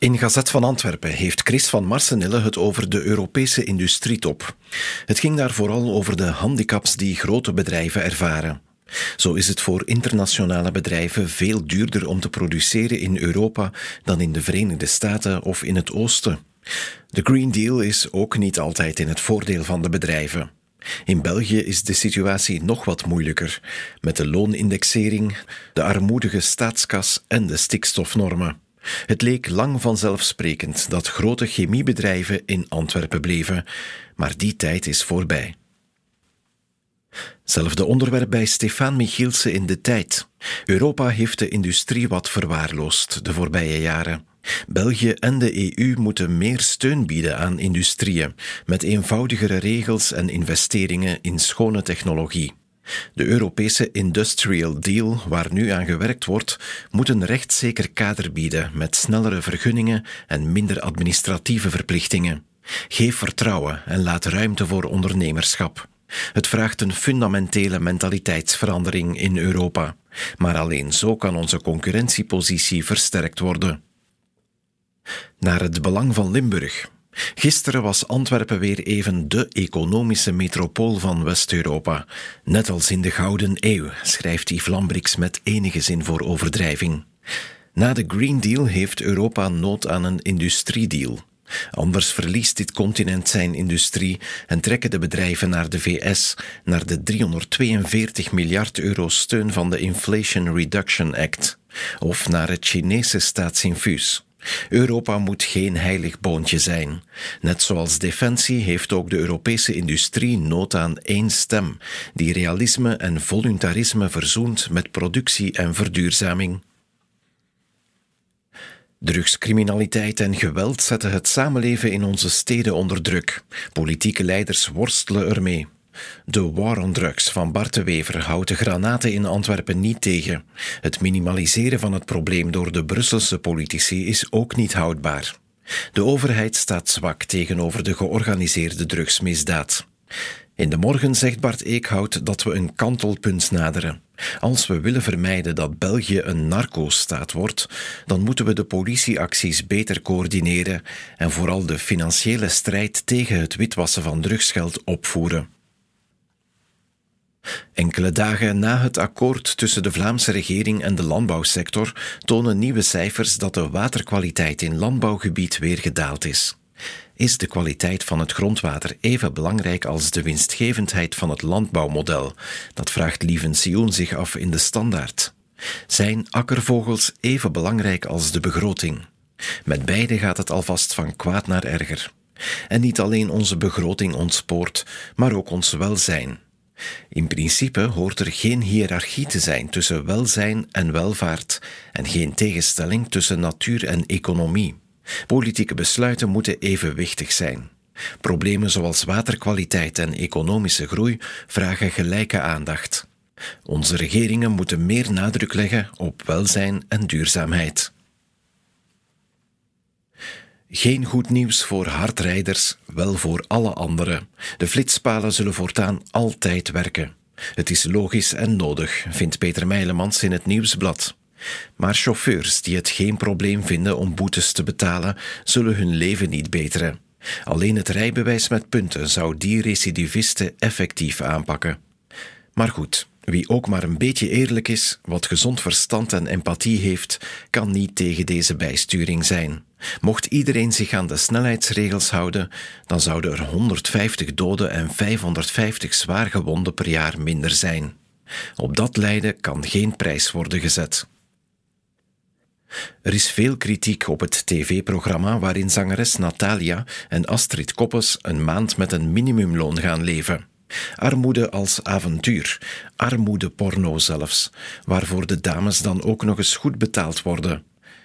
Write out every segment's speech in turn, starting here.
In Gazet van Antwerpen heeft Chris van Marsenille het over de Europese industrietop. Het ging daar vooral over de handicaps die grote bedrijven ervaren. Zo is het voor internationale bedrijven veel duurder om te produceren in Europa dan in de Verenigde Staten of in het Oosten. De Green Deal is ook niet altijd in het voordeel van de bedrijven. In België is de situatie nog wat moeilijker, met de loonindexering, de armoedige staatskas en de stikstofnormen. Het leek lang vanzelfsprekend dat grote chemiebedrijven in Antwerpen bleven, maar die tijd is voorbij. Zelfde onderwerp bij Stefan Michielsen in de tijd. Europa heeft de industrie wat verwaarloosd de voorbije jaren. België en de EU moeten meer steun bieden aan industrieën, met eenvoudigere regels en investeringen in schone technologie. De Europese Industrial Deal, waar nu aan gewerkt wordt, moet een rechtszeker kader bieden met snellere vergunningen en minder administratieve verplichtingen. Geef vertrouwen en laat ruimte voor ondernemerschap. Het vraagt een fundamentele mentaliteitsverandering in Europa, maar alleen zo kan onze concurrentiepositie versterkt worden. Naar het belang van Limburg. Gisteren was Antwerpen weer even de economische metropool van West-Europa. Net als in de Gouden Eeuw, schrijft Yves Lambrix met enige zin voor overdrijving. Na de Green Deal heeft Europa nood aan een industriedeal. Anders verliest dit continent zijn industrie en trekken de bedrijven naar de VS, naar de 342 miljard euro steun van de Inflation Reduction Act, of naar het Chinese staatsinfuus. Europa moet geen heilig boontje zijn. Net zoals defensie heeft ook de Europese industrie nood aan één stem, die realisme en voluntarisme verzoent met productie en verduurzaming. Drugscriminaliteit en geweld zetten het samenleven in onze steden onder druk. Politieke leiders worstelen ermee. De war on drugs van Bart de Wever houdt de granaten in Antwerpen niet tegen. Het minimaliseren van het probleem door de Brusselse politici is ook niet houdbaar. De overheid staat zwak tegenover de georganiseerde drugsmisdaad. In de morgen zegt Bart Eekhout dat we een kantelpunt naderen. Als we willen vermijden dat België een narco-staat wordt, dan moeten we de politieacties beter coördineren en vooral de financiële strijd tegen het witwassen van drugsgeld opvoeren. Enkele dagen na het akkoord tussen de Vlaamse regering en de landbouwsector tonen nieuwe cijfers dat de waterkwaliteit in landbouwgebied weer gedaald is. Is de kwaliteit van het grondwater even belangrijk als de winstgevendheid van het landbouwmodel? Dat vraagt Lieven Sioen zich af in de standaard. Zijn akkervogels even belangrijk als de begroting? Met beide gaat het alvast van kwaad naar erger. En niet alleen onze begroting ontspoort, maar ook ons welzijn. In principe hoort er geen hiërarchie te zijn tussen welzijn en welvaart en geen tegenstelling tussen natuur en economie. Politieke besluiten moeten evenwichtig zijn. Problemen zoals waterkwaliteit en economische groei vragen gelijke aandacht. Onze regeringen moeten meer nadruk leggen op welzijn en duurzaamheid. Geen goed nieuws voor hardrijders, wel voor alle anderen. De flitspalen zullen voortaan altijd werken. Het is logisch en nodig, vindt Peter Meilemans in het Nieuwsblad. Maar chauffeurs die het geen probleem vinden om boetes te betalen, zullen hun leven niet beteren. Alleen het rijbewijs met punten zou die recidivisten effectief aanpakken. Maar goed, wie ook maar een beetje eerlijk is, wat gezond verstand en empathie heeft, kan niet tegen deze bijsturing zijn. Mocht iedereen zich aan de snelheidsregels houden, dan zouden er 150 doden en 550 zwaargewonden per jaar minder zijn. Op dat lijden kan geen prijs worden gezet. Er is veel kritiek op het tv-programma waarin zangeres Natalia en Astrid Koppes een maand met een minimumloon gaan leven. Armoede als avontuur, armoedeporno zelfs, waarvoor de dames dan ook nog eens goed betaald worden.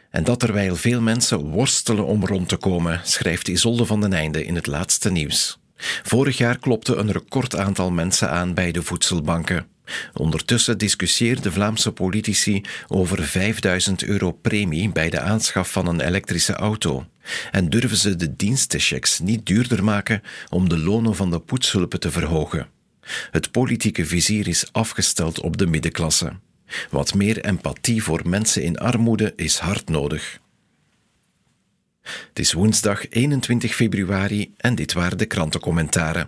En dat terwijl veel mensen worstelen om rond te komen, schrijft Isolde van den Einde in het laatste nieuws. Vorig jaar klopte een record aantal mensen aan bij de voedselbanken. Ondertussen discussieerden Vlaamse politici over 5000 euro premie bij de aanschaf van een elektrische auto. En durven ze de dienstenchecks niet duurder maken om de lonen van de poetshulpen te verhogen. Het politieke vizier is afgesteld op de middenklasse. Wat meer empathie voor mensen in armoede is hard nodig. Het is woensdag 21 februari en dit waren de krantencommentaren.